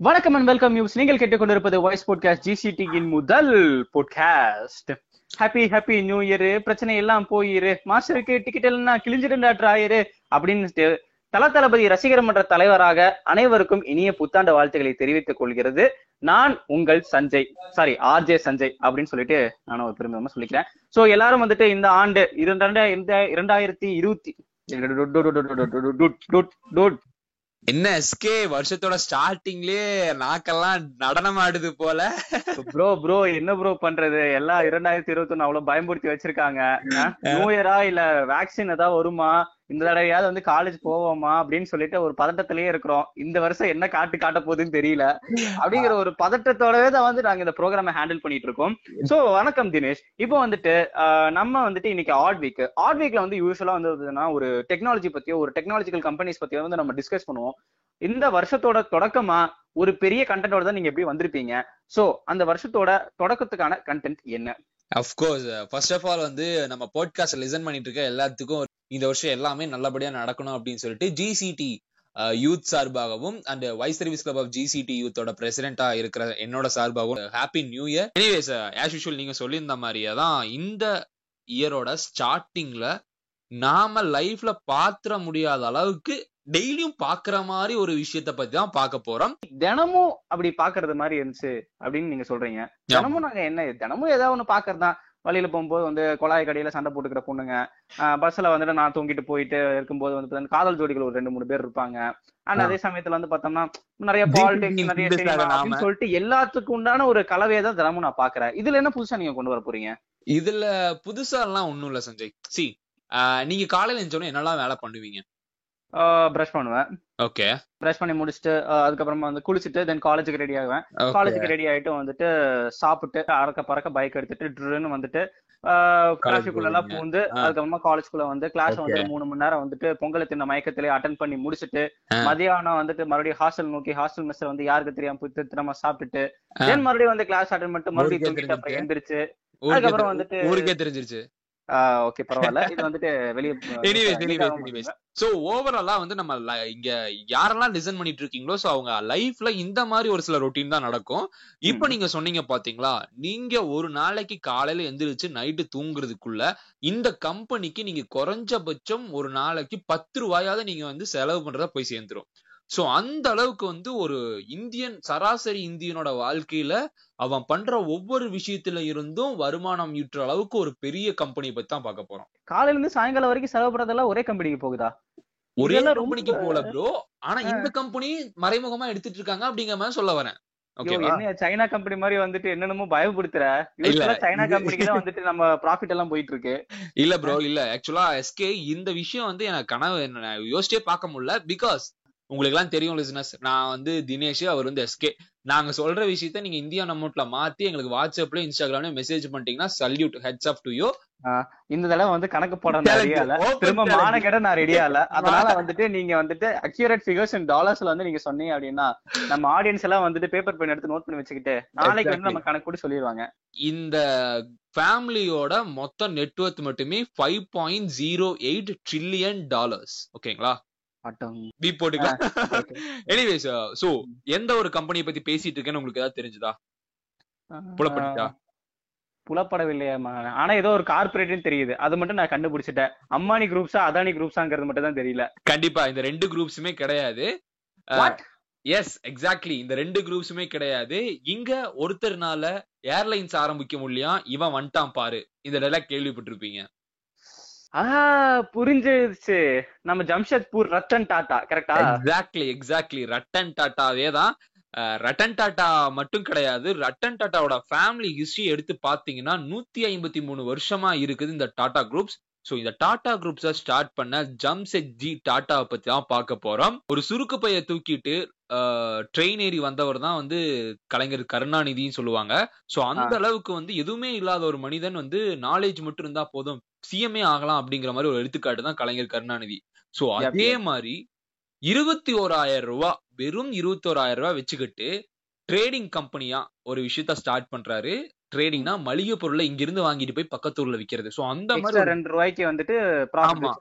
வணக்கம் and welcome news நீங்கள் கேட்டுக்கொண்டிருப்பது வாய்ஸ் போட்காஸ்ட் ஜிசிடியின் முதல் podcast happy happy new year பிரச்சனை எல்லாம் போயிரு மாஸ்டருக்கு டிக்கெட் எல்லாம் கிழிஞ்சிருந்தா ட்ராயரு அப்படின்னு தல தளபதி ரசிகர் மன்ற தலைவராக அனைவருக்கும் இனிய புத்தாண்டு வாழ்த்துக்களை தெரிவித்துக் கொள்கிறது நான் உங்கள் சஞ்சய் சாரி ஆர்ஜே சஞ்சய் அப்படின்னு சொல்லிட்டு நான் ஒரு பெருமிதமா சொல்லிக்கிறேன் சோ எல்லாரும் வந்துட்டு இந்த ஆண்டு இந்த இரண்டாயிரத்தி இருபத்தி என்ன எஸ்கே வருஷத்தோட ஸ்டார்டிங்லயே நாக்கெல்லாம் நடனம் ஆடுது போல. ப்ரோ ப்ரோ என்ன ப்ரோ பண்றது? எல்லாம் இரண்டாயிரத்தி இருபத்தி ஒண்ணு அவ்வளவு பயன்படுத்தி வச்சிருக்காங்க. நியூ இயரா இல்ல வேக்சின் ஏதாவது வருமா? இந்த தடவையாவது வந்து காலேஜ் போவோமா அப்படின்னு சொல்லிட்டு ஒரு பதட்டத்திலேயே இருக்கிறோம். இந்த வருஷம் என்ன காட்டு காட்ட போகுதுன்னு தெரியல. அப்படிங்கிற ஒரு பதட்டத்தோடவே தான் வந்து நாங்க இந்த ப்ரோக்ராம ஹேண்டில் பண்ணிட்டு இருக்கோம். சோ வணக்கம் தினேஷ். இப்போ வந்துட்டு நம்ம வந்துட்டு இன்னைக்கு ஆட் வீக் ஆட் வீக்ல வந்து யூஸ்வலா வந்து ஒரு டெக்னாலஜி பத்தியோ ஒரு டெக்னாலஜிக்கல் கம்பெனிஸ் பத்தியோ வந்து நம்ம டிஸ்கஸ் பண்ணுவோம். இந்த வருஷத்தோட தொடக்கமா ஒரு பெரிய கண்டென்ட்டோட தான் நீங்க எப்படி வந்திருப்பீங்க? சோ அந்த வருஷத்தோட தொடக்கத்துக்கான கண்டென்ட் என்ன? Of course first of all வந்து நம்ம பாட்காஸ்ட் லிசன் பண்ணிட்டு இருக்க எல்லாத்துக்கும் இந்த வருஷம் எல்லாமே நல்லபடியா நடக்கணும் அப்படின்னு சொல்லிட்டு ஜிசிடி யூத் சார்பாகவும் and vice service club of GCT யூத்தோட பிரசிடென்டா இருக்கிற என்னோட சார்பாகவும் happy new year anyways as usual நீங்க சொல்லியிருந்த மாதிரியே தான் இந்த இயரோட ஸ்டார்டிங்ல நாம லைஃப்ல பாத்திர முடியாத அளவுக்கு டெய்லியும் பாக்குற மாதிரி ஒரு விஷயத்த பத்தி தான் பார்க்க போறோம். தினமும் அப்படி பாக்குறது மாதிரி இருந்துச்சு அப்படின்னு நீங்க சொல்றீங்க. தினமும் நாங்க என்ன தினமும் ஏதாவது ஒண்ணு பாக்குறதுதான் வழியில போகும்போது வந்து குழாய் கடையில சண்டை போட்டுக்கிற பொண்ணுங்க பஸ்ல வந்துட்டு நான் தூங்கிட்டு போயிட்டு இருக்கும்போது வந்து காதல் ஜோடிகள் ஒரு ரெண்டு மூணு பேர் இருப்பாங்க. ஆனா அதே சமயத்துல வந்து பார்த்தோம்னா நிறைய பாலிடிக்ஸ் நிறைய அப்படின்னு சொல்லிட்டு எல்லாத்துக்கும் உண்டான ஒரு கலவையை தான் தினமும் நான் பாக்குறேன். இதுல என்ன புதுசா நீங்க கொண்டு வர போறீங்க? இதுல புதுசா எல்லாம் ஒண்ணும் இல்ல சஞ்சய். சி நீங்க காலையில எழுந்தோடனே என்னெல்லாம் வேலை பண்ணுவீங்க? பிரஷ் பண்ணுவேன். ஓகே. பிரஷ் பண்ணி முடிச்சுட்டு அதுக்கப்புறமா வந்து குளிச்சுட்டு தென் காலேஜுக்கு ரெடி ஆகுவேன். காலேஜுக்கு ரெடி ஆயிட்டு வந்துட்டு சாப்பிட்டு அறக்க பறக்க பைக் எடுத்துட்டு ட்ருன்னு வந்துட்டு கிளாஸுக்குள்ள எல்லாம் பூந்து அதுக்கப்புறமா காலேஜ்குள்ள வந்து கிளாஸ் வந்து மூணு மணி நேரம் வந்துட்டு பொங்கல் தின்ன மயக்கத்திலே அட்டன் பண்ணி முடிச்சுட்டு மதியானம் வந்துட்டு மறுபடியும் ஹாஸ்டல் நோக்கி ஹாஸ்டல் மெஸ் வந்து யாருக்கு தெரியாம? தினமா சாப்பிட்டுட்டு தென் மறுபடியும் வந்து கிளாஸ் அட்டன் பண்ணிட்டு மறுபடியும் தூங்கிட்டு அப்புறம் எந்திரிச்சு அதுக்கப்புறம் வந்துட்டு ஊருக்கே தெரிஞ்சிருச்சு. ஓகே பரவாயில்ல இது வந்துட்டு வெளியே எனிவேஸ் எனிவேஸ் எனிவேஸ் சோ ஓவராலா வந்து நம்ம இங்க யாரெல்லாம் லிசன் பண்ணிட்டு இருக்கீங்களோ சோ அவங்க லைஃப்ல இந்த மாதிரி ஒரு சில ரொட்டீன் தான் நடக்கும். இப்ப நீங்க சொன்னீங்க பாத்தீங்களா நீங்க ஒரு நாளைக்கு காலையில எந்திரிச்சு நைட்டு தூங்குறதுக்குள்ள இந்த கம்பெனிக்கு நீங்க குறைஞ்சபட்சம் ஒரு நாளைக்கு பத்து ரூபாயாவது நீங்க வந்து செலவு பண்றதா போய் சேர்ந்துரும். சோ அந்த அளவுக்கு வந்து ஒரு இந்தியன் சராசரி இந்தியனோட வாழ்க்கையில அவன் பண்ற ஒவ்வொரு விஷயத்துல இருந்தும் வருமானம் ஈட்டுற அளவுக்கு ஒரு பெரிய கம்பெனி பத்தி தான் பார்க்க போறோம். காலையில இருந்து சாயங்காலம் வரைக்கும் செலவு பண்றதெல்லாம் ஒரே கம்பெனிக்கு போகுதா? ஒரே கம்பெனிக்கு போல ப்ரோ ஆனா இந்த கம்பெனி மறைமுகமா எடுத்துட்டு இருக்காங்க அப்படிங்கிற மாதிரி சொல்ல வரேன். என்ன சைனா கம்பெனி மாதிரி வந்துட்டு என்னென்னமோ பயப்படுத்துற சைனா கம்பெனிக்கு தான் வந்துட்டு நம்ம ப்ராஃபிட் எல்லாம் போயிட்டு இருக்கு இல்ல. ப்ரோ இல்ல ஆக்சுவலா எஸ்கே இந்த விஷயம் வந்து எனக்கு கனவு யோசிச்சே பார்க்க முடியல. பிகாஸ் உங்களுக்கு எல்லாம் தெரியும் லிசினஸ் நான் வந்து தினேஷ் அவர் வந்து எஸ்கே நாங்க சொல்ற விஷயத்த நீங்க இந்தியா நம்மட்ல மாத்தி எங்களுக்கு வாட்ஸ்அப்ல இன்ஸ்டாகிராம்ல மெசேஜ் பண்ணிட்டீங்கன்னா salute hats off to you இந்த தடவை வந்து கணக்கு போட ரெடியால திரும்ப மானக்கெட நான் ரெடியால அதனால வந்துட்டு நீங்க வந்துட்டு அக்யூரேட் ஃபிகர்ஸ் இன் டாலர்ஸ்ல வந்து நீங்க சொன்னீங்க அப்படின்னா நம்ம ஆடியன்ஸ் எல்லாம் வந்துட்டு பேப்பர் பென் எடுத்து நோட் பண்ணி வச்சுக்கிட்டு நாளைக்கு வந்து நம்ம கணக்கு கூட சொல்லிடுவாங்க இந்த ஃபேமிலியோட மொத்த நெட்ஒர்க் மட்டுமே five point zero eight trillion dollars ஓகேங்களா பி போட்டுக்கலாம். எனிவேஸ் சோ எந்த ஒரு கம்பெனியை பத்தி பேசிட்டு இருக்கேன்னு உங்களுக்கு ஏதாவது தெரிஞ்சுதா? புலப்படவில்லையா ஆனா ஏதோ ஒரு கார்பரேட்னு தெரியுது. அது மட்டும் நான் கண்டுபிடிச்சிட்டேன். அம்மானி குரூப்ஸா அதானி குரூப்ஸாங்கிறது மட்டும் தான் தெரியல. கண்டிப்பா இந்த ரெண்டு குரூப்ஸுமே கிடையாது. எஸ் எக்ஸாக்ட்லி இந்த ரெண்டு குரூப்ஸுமே கிடையாது. இங்க ஒருத்தர்னால ஏர்லைன்ஸ் ஆரம்பிக்க முடியும். இவன் வந்துட்டான் பாரு. இந்த டைலாக் கேள்விப்பட்டிருப்பீங்க. புரிஞ்சிருச்சு. நம்ம ஜம்ஷத்பூர் ரத்தன் டாட்டா கரெக்டா எக்ஸாக்ட்லி எக்ஸாக்ட்லி ரத்தன் டாட்டாவே தான். ரட்டன் டாட்டா மட்டும் கிடையாது. ரட்டன் டாட்டாவோட ஃபேமிலி ஹிஸ்டரி எடுத்து பாத்தீங்கன்னா நூத்தி ஐம்பத்தி மூணு வருஷமா இருக்குது இந்த டாடா குரூப்ஸ் சோ இந்த டாடா குரூப்ஸ ஸ்டார்ட் பண்ண ஜம்செட் ஜி டாட்டாவை பத்தி தான் பார்க்க போறோம். ஒரு சுருக்கு பைய தூக்கிட்டு ட்ரெயின் ஏறி வந்தவர் தான் வந்து கலைஞர் கருணாநிதினு சொல்லுவாங்க. சோ அந்த அளவுக்கு வந்து எதுவுமே இல்லாத ஒரு மனிதன் வந்து நாலேஜ் மட்டும் இருந்தா போதும். சிஎம்ஏ ஆகலாம் அப்படிங்கிற மாதிரி ஒரு எடுத்துக்காட்டு தான் கலைஞர் கருணாநிதி. சோ அதே மாதிரி இருபத்தி ஓராயிரம் ரூபாய் வெறும் இருபத்தி ஓராயிரம் ரூபாய் வச்சுக்கிட்டு ட்ரேடிங் கம்பெனியா ஒரு விஷயத்த ஸ்டார்ட் பண்றாரு. ட்ரேடிங்னா மளிகை பொருளை இங்க இருந்து வாங்கிட்டு போய் பக்கத்தூர்ல விக்கிறது. சோ அந்த மாதிரி ரெண்டு ரூபாய்க்கு வந்துட்டு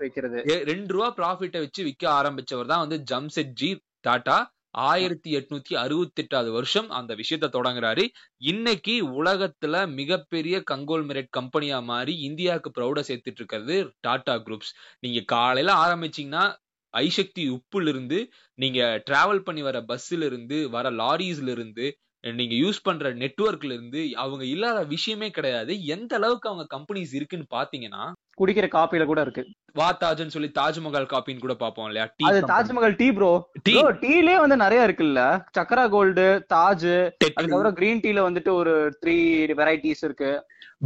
வைக்கிறது. ரெண்டு ரூபா ப்ராஃபிட்டை வச்சு விற்க ஆரம்பிச்சவர் தான் வந்து ஜம்செட் ஜி டாடா ஆயிரத்தி எட்நூத்தி அறுபத்தி எட்டாவது வருஷம் அந்த விஷயத்த தொடங்குறாரு. இன்னைக்கு உலகத்துல மிகப்பெரிய கங்கோல்மெரேட் கம்பெனியா மாறி இந்தியாவுக்கு ப்ரௌட சேர்த்துட்டு இருக்கிறது டாடா குரூப்ஸ் நீங்க காலையில ஆரம்பிச்சீங்கன்னா ஐசக்தி உப்புல இருந்து நீங்க டிராவல் பண்ணி வர பஸ்ல இருந்து வர லாரிஸ்ல இருந்து நீங்க யூஸ் பண்ற நெட்வொர்க்ல இருந்து அவங்க இல்லாத விஷயமே கிடையாது. எந்த அளவுக்கு அவங்க கம்பெனிஸ் இருக்குன்னு பாத்தீங்கன்னா குடிக்கிற காப்பில கூட இருக்கு. வா தாஜ்னு சொல்லி தாஜ்மஹால் காப்பின்னு கூட பாப்போம் இல்லையா? டீ அது தாஜ்மஹால் டீ ப்ரோ டீ டீலயே வந்து நிறைய இருக்குல்ல. சக்கரா கோல்டு தாஜ் அதுக்கப்புறம் கிரீன் டீல வந்துட்டு ஒரு த்ரீ வெரைட்டிஸ் இருக்கு.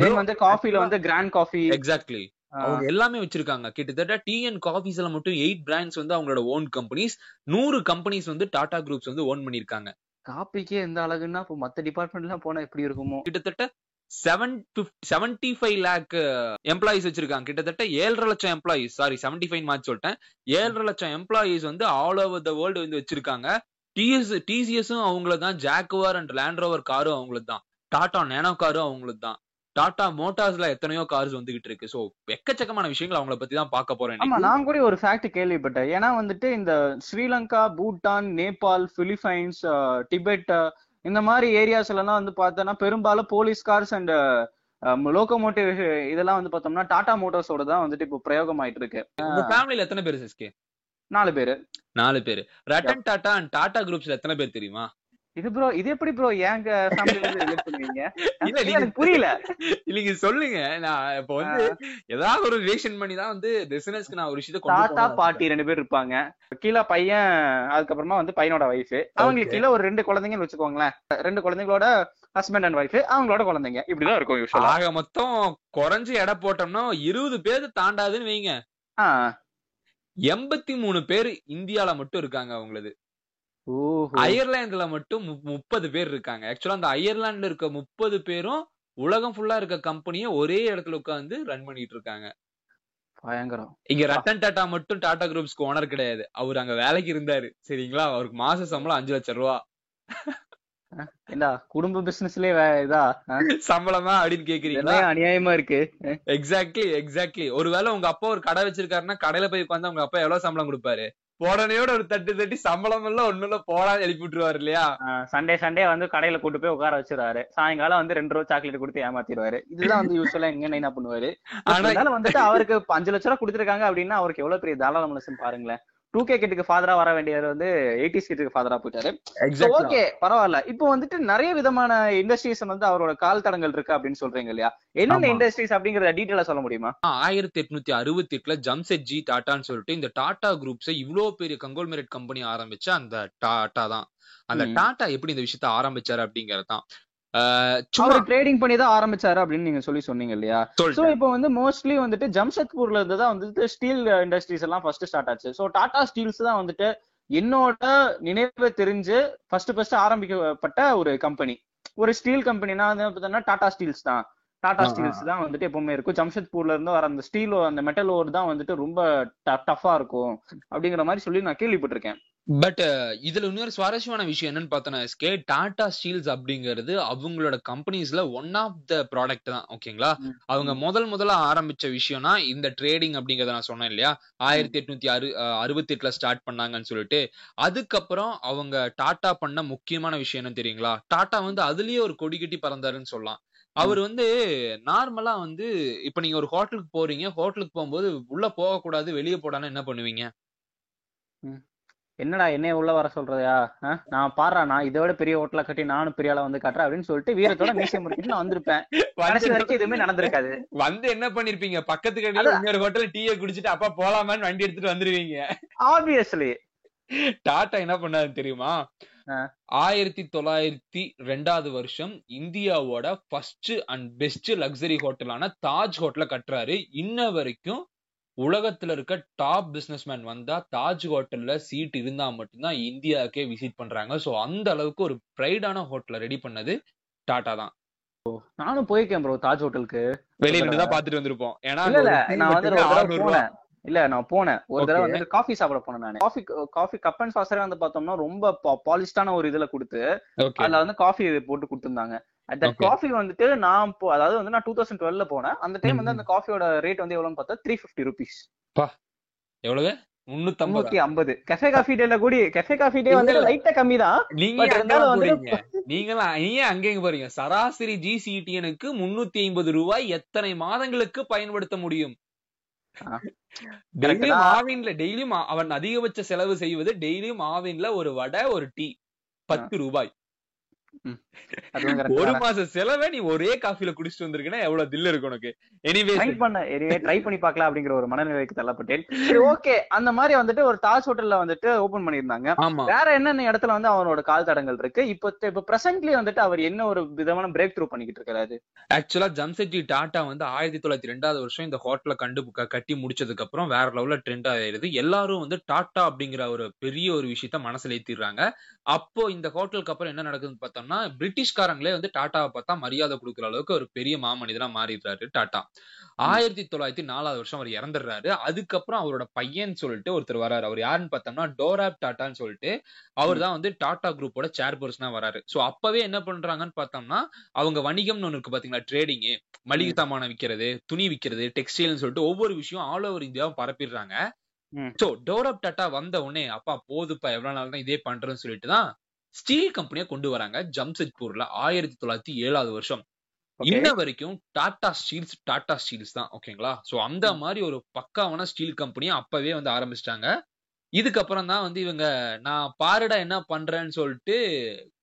தென் வந்து காஃபில வந்து கிராண்ட் காஃபி எக்ஸாக்ட்லி அவங்க எல்லாமே வச்சிருக்காங்க. கிட்டத்தட்ட டீ அண்ட் காஃபிஸ்ல மட்டும் எயிட் பிராண்ட்ஸ் வந்து அவங்களோட ஓன் கம்பெனிஸ் நூறு கம்பெனிஸ் வந்து டாடா குரூப்ஸ் வந்து ஓன் பண்ணிருக்காங்க காப்பிக்கே எந்த அழகுன்னா இப்போ மற்ற டிபார்ட்மெண்ட்லாம் போனா எப்படி இருக்குமோ? கிட்டத்தட்ட seven seventy five lakh employees வச்சிருக்காங்க. கிட்டத்தட்ட ஏழரை லட்சம் employees sorry seventy five mark சொல்லிட்டேன். ஏழரை லட்சம் எம்ப்ளாயிஸ் வந்து ஆல் ஓவர் த வேர்ல்டு வந்து வச்சிருக்காங்க. டிஎஸ் டிசிஎஸும் அவங்கள தான் ஜாக்குவார் அண்ட் லேண்ட் ரோவர் காரும் அவங்களுக்கு தான் டாடா நேனோ காரும் அவங்களுக்கு தான் டாடா மோட்டார்ஸ்ல எத்தனையோ கார்ஸ் வந்துகிட்டு இருக்கு. சோ எக்கச்சக்கமான விஷயங்கள் அவங்கள பத்தி தான் பார்க்க போறேன் ஆமா நான் கூட ஒரு ஃபேக்ட் கேள்விப்பட்டேன். ஏன்னா வந்துட்டு இந்த ஸ்ரீலங்கா பூட்டான் நேபாள் பிலிப்பைன்ஸ் டிபெட் இந்த மாதிரி ஏரியாஸ் எல்லாம் வந்து பார்த்தோம்னா பெரும்பாலும் போலீஸ் கார்ஸ் அண்ட் லோகோமோட்டிவ் இதெல்லாம் வந்து பார்த்தோம்னா டாடா மோட்டார்ஸோட தான் வந்துட்டு இப்போ பிரயோகம் ஆயிட்டு இருக்கு. உங்க ஃபேமிலில எத்தனை பேர் சிஸ்கே நாலு பேரு. நாலு பேர். ரட்டன் டாடா அண்ட் டாடா குரூப்ஸ்ல எத்தனை பேர் தெரியுமா? இது ப்ரோ இது எப்படி ப்ரோ ஏங்க இல்ல எனக்கு புரியல. நீங்க சொல்லுங்க. நான் இப்ப வந்து ஏதாவது ஒரு ரிலேஷன் பண்ணி தான் வந்து பிசினஸ்க்கு நான் ஒரு விஷயத்த தாத்தா பாட்டி ரெண்டு பேர் இருப்பாங்க. கீழே பையன் அதுக்கப்புறமா வந்து பையனோட ஒய்ஃப் அவங்களுக்கு கீழே ஒரு ரெண்டு குழந்தைங்கன்னு வச்சுக்கோங்களேன். ரெண்டு குழந்தைங்களோட ஹஸ்பண்ட் அண்ட் ஒய்ஃப் அவங்களோட குழந்தைங்க. இப்படிதான் இருக்கும் யூஸ்வலா ஆக மொத்தம் குறைஞ்சு எடை போட்டோம்னா இருபது பேர் தாண்டாதுன்னு வைங்க. எண்பத்தி மூணு பேர் இந்தியால மட்டும் இருக்காங்க அவங்களது. அயர்லாந்துல மட்டும் முப்பது பேர் இருக்காங்க. ஆக்சுவலா அந்த அயர்லாந்துல இருக்க முப்பது பேரும் உலகம் ஃபுல்லா இருக்க கம்பெனியை ஒரே இடத்துல உட்கார்ந்து ரன் பண்ணிட்டு இருக்காங்க. பயங்கரம். இங்க ரத்தன் டாடா மட்டும் டாடா குரூப்ஸ்க்கு ஓனர் கிடையாது. அவர் அங்க வேலைக்கு இருந்தாரு. சரிங்களா? அவருக்கு மாச சம்பளம் அஞ்சு லட்சம் ரூபா. ஏண்டா குடும்ப பிசினஸ்லயே இதா? சம்பளமா அப்படின்னு கேக்குறீங்களா? அநியாயமா இருக்கு. எக்ஸாக்ட்லி எக்ஸாக்ட்லி ஒருவேளை உங்க அப்பா ஒரு கடை வச்சிருக்காருன்னா கடையில போய் உட்காந்து உங்க அப்பா எவ்வளவு சம்பளம் கொடுப்பாரு? போடனையோட ஒரு தட்டு தட்டி சம்பளம் எல்லாம் ஒண்ணும் இல்ல போடான்னு எழுப்பி விட்டுருவாரு இல்லையா? சண்டே சண்டே வந்து கடையில கூட்டு போய் உட்கார வச்சிருவாரு. சாயங்காலம் வந்து ரெண்டு ரூபா சாக்லேட் கொடுத்து ஏமாத்திடுவாரு இதுதான் வந்து யூஸ்வலா எங்க என்ன பண்ணுவாரு? அதனால வந்துட்டு அவருக்கு அஞ்சு லட்ச ரூபா கொடுத்துருக்காங்க அப்படின்னா அவருக்கு எவ்வளவு பெரிய தாராள மனசுன்னு பாருங்களேன். டூ கே கிட்டுக்கு ஃபாதரா வர வேண்டியவர் வந்து எயிட்டிஸ் கிட்டுக்கு ஃபாதரா போயிட்டாரு. ஓகே பரவாயில்ல. இப்போ வந்துட்டு நிறைய விதமான இண்டஸ்ட்ரீஸ் வந்து அவரோட கால் தடங்கள் இருக்கு அப்படின்னு சொல்றீங்க இல்லையா? என்னென்ன. இண்டஸ்ட்ரீஸ் அப்படிங்கறத டீட்டெயிலா சொல்ல முடியுமா? ஆயிரத்தி எட்நூத்தி அறுபத்தி எட்டுல ஜம்செட்ஜி டாட்டான்னு சொல்லிட்டு இந்த டாடா குரூப்ஸை இவ்வளவு பெரிய கங்கோல்மெரேட் கம்பெனி ஆரம்பிச்ச அந்த டாடா தான். அந்த. டாடா எப்படி இந்த விஷயத்த ஆரம்பிச்சாரு அப்படிங்கறது தான் சும்மா ட்ரேடிங் பண்ணி தான் ஆரம்பிச்சாரு அப்படின்னு நீங்க சொல்லி சொன்னீங்க இல்லையா? சோ இப்போ வந்து மோஸ்ட்லி வந்துட்டு ஜம்ஷெத்பூர்ல இருந்து தான் வந்துட்டு ஸ்டீல் இண்டஸ்ட்ரீஸ் எல்லாம் ஃபர்ஸ்ட் ஸ்டார்ட் ஆச்சு. சோ டாடா ஸ்டீல்ஸ் தான் வந்துட்டு என்னோட நினைவு தெரிஞ்சு ஃபர்ஸ்ட் ஃபர்ஸ்ட் ஆரம்பிக்கப்பட்ட ஒரு கம்பெனி ஒரு ஸ்டீல் கம்பெனினா பார்த்தீங்கன்னா டாடா ஸ்டீல்ஸ் தான். டாடா. ஸ்டீல்ஸ் தான் வந்துட்டு எப்பவுமே இருக்கும். ஜம்ஷெத்பூர்ல இருந்து வர அந்த ஸ்டீல் அந்த மெட்டல் ஓர் தான் வந்துட்டு ரொம்ப டஃபா இருக்கும் அப்படிங்கிற மாதிரி சொல்லி நான் கேள்விப்பட்டிருக்கேன். பட் இதுல இன்னொரு சுவாரஸ்யமான விஷயம் என்னன்னு பார்த்தோன்னா எஸ்கே டாடா ஸ்டீல்ஸ் அப்படிங்கிறது அவங்களோட கம்பெனிஸ்ல ஒன் ஆஃப் த ப்ராடக்ட் தான் ஓகேங்களா. அவங்க முதல் முதல்ல ஆரம்பிச்ச விஷயம்னா இந்த ட்ரேடிங் அப்படிங்கறத நான் சொன்னேன் இல்லையா? ஆயிரத்தி எட்நூத்தி அறு அறுபத்தி எட்டுல ஸ்டார்ட் பண்ணாங்கன்னு சொல்லிட்டு அதுக்கப்புறம் அவங்க டாடா பண்ண முக்கியமான விஷயம் என்ன தெரியுங்களா? டாடா வந்து அதுலயே ஒரு கொடி கட்டி பறந்தாருன்னு சொல்லலாம். அவர் வந்து நார்மலா வந்து இப்ப நீங்க ஒரு ஹோட்டலுக்கு போறீங்க ஹோட்டலுக்கு போகும்போது உள்ள போகக்கூடாது வெளியே போடான்னு என்ன பண்ணுவீங்க? என்னடா என்னைய உள்ள வர சொல்றதா? நான் பாடுறா நான் இதை விட பெரிய ஹோட்டலா கட்டி நானும் பெரிய ஆளா வந்து கட்டுறேன் அப்படின்னு சொல்லிட்டு வீரத்தோட மீசியம் முடிக்கிட்டு நான் வந்திருப்பேன். கடைசி வந்து வரைக்கும் எதுவுமே நடந்திருக்காது. வந்து என்ன பண்ணிருப்பீங்க? பக்கத்து கடையில. இன்னொரு ஹோட்டல் டீயை குடிச்சிட்டு அப்பா போலாமான்னு வண்டி எடுத்துட்டு வந்துருவீங்க. ஆப்வியஸ்லி டாடா என்ன பண்ணாரு தெரியுமா. ஆயிரத்தி தொள்ளாயிரத்தி ரெண்டாவது வருஷம் இந்தியாவோட ஃபர்ஸ்ட் அண்ட் பெஸ்ட் லக்ஸரி ஹோட்டலான தாஜ் ஹோட்டலை கட்டுறாரு. இன்ன வரைக்கும் உலகத்துல இருக்க டாப் பிசினஸ்மேன் வந்தா தாஜ் ஹோட்டல்ல சீட் இருந்தா மட்டும்தான் இந்தியாவுக்கே விசிட் பண்றாங்க. சோ அந்த அளவுக்கு ஒரு ப்ரைடான ஹோட்டலை ரெடி பண்ணது டாடா தான். நானும் போயிருக்கேன் ப்ரோ தாஜ் ஹோட்டலுக்கு. வெளியில இருந்து தான் பாத்துட்டு வந்திருப்போம். ஏன்னா நான் வந்து ஒரு தடவை 600 ரூபா. போனேன். இல்ல நான் போனேன் ஒரு தடவை. வந்து காஃபி சாப்பிட போனேன் நான் காஃபி காஃபி கப் அண்ட் சாசரே வந்து பார்த்தோம்னா ரொம்ப பாலிஷ்டான ஒரு இதுல கொடுத்து. அதுல வந்து காஃபி போட்டு கொடுத்துருந்தாங்க அந்த. காஃபி வந்துட்டு நான் அதாவது வந்து நான் டூ தௌசண்ட் டுவெல்ல போனேன் அந்த டைம் வந்து. அந்த காஃபியோட ரேட் வந்து எவ்வளவுன்னு பார்த்தா த்ரீ ஃபிஃப்டி ருபீஸ் எவ்வளவு முன்னூத்தி ஐம்பது கெஃபே காஃபி டேல கூடி கெஃபே காஃபி டே வந்து. லைட்டா கம்மி தான் நீங்க நீங்களாம் ஏன் அங்க எங்க போறீங்க சராசரி ஜிசிடிஎனுக்கு முன்னூத்தி ஐம்பது ரூபாய் எத்தனை மாதங்களுக்கு பயன்படுத்த முடியும். டெய்லியும். ஆவின்ல டெய்லியும் அவன் அதிகபட்ச செலவு செய்வது டெய்லியும் ஆவின்ல ஒரு வடை ஒரு டீ. பத்து ரூபாய். ஒரு தான். மாச செலவை நீ ஒரே காஃபில குடிச்சிட்டு வந்திருக்கனா எவ்வளவு தில்லு இருக்கு உனக்கு? எனிவே ட்ரை பண்ண. எனிவே ட்ரை பண்ணி பார்க்கலாம் அப்படிங்கிற ஒரு மனநிலைக்கு தள்ளப்பட்டேன். சரி ஓகே அந்த மாதிரி வந்துட்டு ஒரு தாஜ் ஹோட்டல்ல வந்துட்டு ஓபன் பண்ணிருந்தாங்க வேற என்னென்ன இடத்துல வந்து அவனோட கால் தடங்கள் இருக்கு? இப்போ இப்ப பிரசன்ட்லி வந்துட்டு அவர் என்ன ஒரு விதமான பிரேக் த்ரூ பண்ணிக்கிட்டு இருக்காரு ஆக்சுவலா ஜம்செட்ஜி டாடா வந்து ஆயிரத்தி தொள்ளாயிரத்தி ரெண்டாவது வருஷம் இந்த ஹோட்டலை கண்டு கட்டி முடிச்சதுக்கு அப்புறம் வேற லெவல்ல ட்ரெண்ட் ஆயிருது எல்லாரும் வந்து டாடா அப்படிங்கிற ஒரு பெரிய ஒரு விஷயத்த மனசுல ஏத்திடுறாங்க. அப்போ இந்த ஹோட்டலுக்கு அப்புறம் என்ன நடக்குதுன்னு பார்த்தோம்னா பிரிட்டிஷ்காரங்களே வந்து டாட்டாவை பார்த்தா மரியாதை கொடுக்குற அளவுக்கு ஒரு பெரிய மாமனிதனா மாறிடுறாரு டாடா ஆயிரத்தி தொள்ளாயிரத்தி நாலாவது வருஷம் அவர் இறந்துடுறாரு. அதுக்கப்புறம் அவரோட பையன் சொல்லிட்டு ஒருத்தர் வராரு. அவர் யாருன்னு பார்த்தோம்னா டோராப் டாட்டான்னு சொல்லிட்டு அவர் தான் வந்து டாடா குரூப்போட சேர்பர்சனா வராரு. சோ அப்பவே என்ன பண்றாங்கன்னு பார்த்தோம்னா அவங்க வணிகம்னு ஒண்ணு இருக்கு பாத்தீங்களா ட்ரேடிங் மளிகை சாமானம் விக்கிறது துணி விக்கிறது டெக்ஸ்டைல்னு சொல்லிட்டு ஒவ்வொரு விஷயம் ஆல் ஓவர் இந்தியாவை பரப்பிடுறாங்க. சோ டோரப் டாட்டா வந்த உடனே அப்பா போதுப்பா எவ்வளவு நாள் தான் இதே பண்றேன்னு சொல்லிட்டு தான் ஸ்டீல் கம்பெனியை கொண்டு வராங்க ஜம்ஷெட்பூர்ல ஆயிரத்தி தொள்ளாயிரத்தி ஏழாவது வருஷம். இன்ன வரைக்கும் டாடா ஸ்டீல்ஸ் டாடா ஸ்டீல்ஸ் தான் ஓகேங்களா சோ அந்த மாதிரி ஒரு பக்காவான ஸ்டீல் கம்பெனியை அப்பவே வந்து ஆரம்பிச்சிட்டாங்க இதுக்கப்புறம் தான் வந்து இவங்க நான் பாருடா என்ன பண்றேன்னு சொல்லிட்டு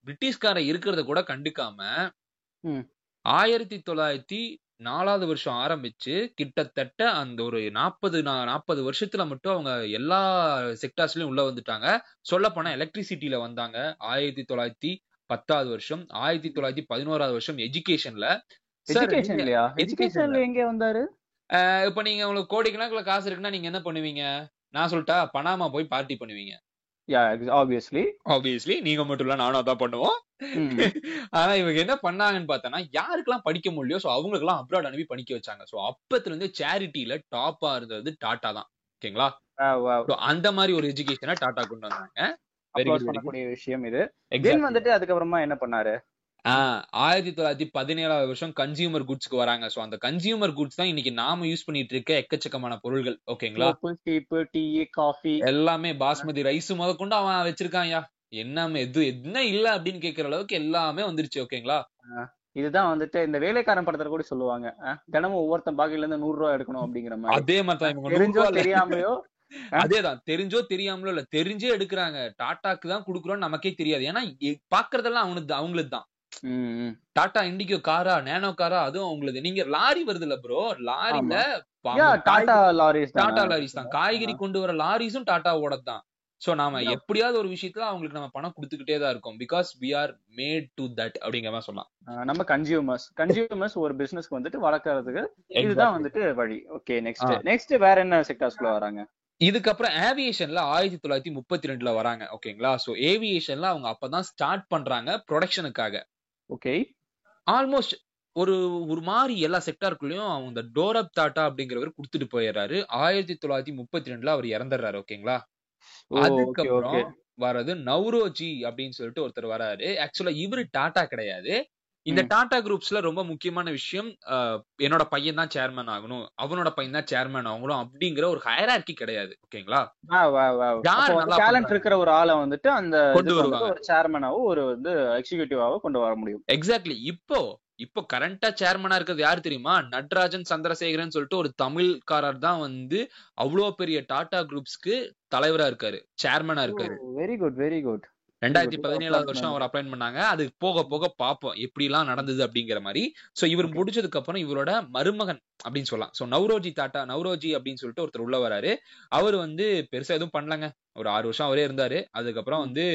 பிரிட்டிஷ்காரன் இருக்கிறத கூட கண்டுக்காம. ஆயிரத்தி தொள்ளாயிரத்தி நாலாவது வருஷம் ஆரம்பிச்சு கிட்டத்தட்ட அந்த ஒரு நாற்பது நாற்பது வருஷத்துல மட்டும் அவங்க எல்லா செக்டார்ஸ்லயும் உள்ள வந்துட்டாங்க. சொல்ல போனா எலக்ட்ரிசிட்டில வந்தாங்க. ஆயிரத்தி தொள்ளாயிரத்தி பத்தாவது வருஷம் ஆயிரத்தி தொள்ளாயிரத்தி பதினோராவது வருஷம் எஜுகேஷன்ல எஜுகேஷன் இல்லையா? education எஜுகேஷன்ல எங்க வந்தாரு? இப்ப நீங்க உங்களுக்கு கோடிக்கணக்குல காசு இருக்குன்னா நீங்க என்ன பண்ணுவீங்க? நான் சொல்லிட்டா பனாமா போய் பார்ட்டி பண்ணுவீங்க. ஆப்வியஸ்லி ஆப்வியஸ்லி நீங்க மட்டும் இல்ல நானும் அதான் பண்ணுவோம். ஆனா இவங்க என்ன பண்ணாங்கன்னு பார்த்தோன்னா யாருக்கெல்லாம் படிக்க முடியலையோ சோ அவங்களுக்கெல்லாம் அப்ராட் அனுப்பி படிக்க வச்சாங்க. சோ அப்பத்துல இருந்து சேரிட்டில டாப்பா இருந்தது டாடா தான். ஓகேங்களா? அந்த மாதிரி ஒரு எஜுகேஷனை டாடா கொண்டு வந்தாங்க. விஷயம் இது. தென் வந்துட்டு அதுக்கப்புறமா என்ன பண்ணாரு? ஆஹ் ஆயிரத்தி தொள்ளாயிரத்தி பதினேழாவது வருஷம் கன்சியூமர் குட்ஸ்க்கு வராங்க. சோ அந்த கன்சியூமர் குட்ஸ் தான் இன்னைக்கு நாம யூஸ் பண்ணிட்டு இருக்க எக்கச்சக்கமான பொருள்கள். ஓகேங்களா? டீ காஃபி எல்லாமே பாஸ்மதி ரைஸ் முதற்கொண்டு அவன் வச்சிருக்கான்யா என்ன எது என்ன இல்ல அப்படின்னு கேக்குற அளவுக்கு எல்லாமே வந்துருச்சு ஓகேங்களா? இதுதான் வந்துட்டு இந்த வேலைக்காரன் படத்துல கூட சொல்லுவாங்க. தினமும் ஒவ்வொருத்தன் பாக்கில இருந்து நூறு ரூபாய் எடுக்கணும் அப்படிங்கிற மாதிரி. அதே மாதிரி தெரிஞ்சோ தெரியாமையோ அதேதான் தெரிஞ்சோ தெரியாமலோ இல்ல தெரிஞ்சே எடுக்கிறாங்க. டாட்டாக்கு தான் குடுக்குறோம்னு நமக்கே தெரியாது. ஏன்னா பாக்குறதெல்லாம் அவனுக்கு அவங்களுக்கு தான். டாடா இண்டிகோ காரா நேனோ காரா அதுவும் அவங்களுக்கு நீங்க லாரி வருது இல்ல ப்ரோ லாரில டாடா லாரிஸ் டாடா லாரிஸ் தான். காய்கறி கொண்டு வர லாரிஸும் டாட்டாவோட தான். சோ நாம. எப்படியாவது ஒரு விஷயத்துல அவங்களுக்கு நம்ம பணம் கொடுத்துக்கிட்டே தான் இருக்கோம். Because we are made to that அப்படிங்கிற மாதிரி சொல்லலாம். நம்ம கன்சியூமர்ஸ் கன்சியூமர்ஸ் ஒரு பிசினஸ்க்கு வந்துட்டு வளர்க்கறதுக்கு இதுதான் வந்துட்டு வழி. Okay next. நெக்ஸ்ட் வேற என்ன செக்டார்ஸ்குள்ள வராங்க? இதுக்கப்புறம் ஏவியேஷன்ல ஆயிரத்தி தொள்ளாயிரத்தி முப்பத்தி ரெண்டுல வராங்க. ஓகேங்களா சோ ஏவியேஷன்ல அவங்க அப்பதான் ஸ்டார்ட் பண்றாங்க ப்ரொடக்ஷனுக்காக ஓகே. ஆல்மோஸ்ட் ஒரு ஒரு மாதிரி எல்லா செக்டாருக்குள்ளயும் அவங்க டோரப் டாட்டா அப்படிங்கிறவர் கொடுத்துட்டு போயிடுறாரு. ஆயிரத்தி தொள்ளாயிரத்தி முப்பத்தி ரெண்டுல அவர் இறந்துடுறாரு ஓகேங்களா? அதுக்கப்புறம் வர்றது நவ்ரோஜி அப்படின்னு சொல்லிட்டு ஒருத்தர் வராரு. ஆக்சுவலா இவரு டாடா கிடையாது. இந்த. டாடா குரூப்ஸ்ல ரொம்ப முக்கியமான விஷயம் என்னோட பையன் தான் சேர்மன் ஆகணும் அவனோட பையன் தான் சேர்மன் ஆகணும் அப்படிங்கிற ஒரு ஹைரார்கி கிடையாது ஓகேங்களா? டேலண்ட்? இருக்கிற ஒரு ஆளை வந்துட்டு அந்த கொண்டு வருவாங்க. ஒரு சேர்மனாவோ ஒரு வந்து எக்ஸிகியூட்டிவாவோ கொண்டு வர முடியும். எக்ஸாக்ட்லி இப்போ இப்போ கரண்டா சேர்மனா இருக்கிறது யாரு தெரியுமா? நட்ராஜன் சந்திரசேகரன் சொல்லிட்டு ஒரு தமிழ்காரர் தான் வந்து அவ்வளோ பெரிய டாடா குரூப்ஸ்க்கு தலைவரா இருக்காரு சேர்மனா இருக்காரு. வெரி குட் வெரி குட் ரெண்டாயிரத்தி. பதினேழாவது. வருஷம் அவர் அப்பாயின் பண்ணாங்க அது போக போக பார்ப்போம் எப்படி எல்லாம் நடந்தது அப்படிங்கிற மாதிரி சோ இவர். முடிச்சதுக்கு அப்புறம் இவரோட மருமகன் அப்படின்னு சொல்லலாம் சோ நவ்ரோஜி டாட்டா நவ்ரோஜி அப்படின்னு சொல்லிட்டு ஒருத்தர் உள்ள வராரு அவர் வந்து பெருசா எதுவும் பண்ணலங்க ஒரு ஆறு வருஷம் அவரே இருந்தாரு அதுக்கப்புறம். வந்து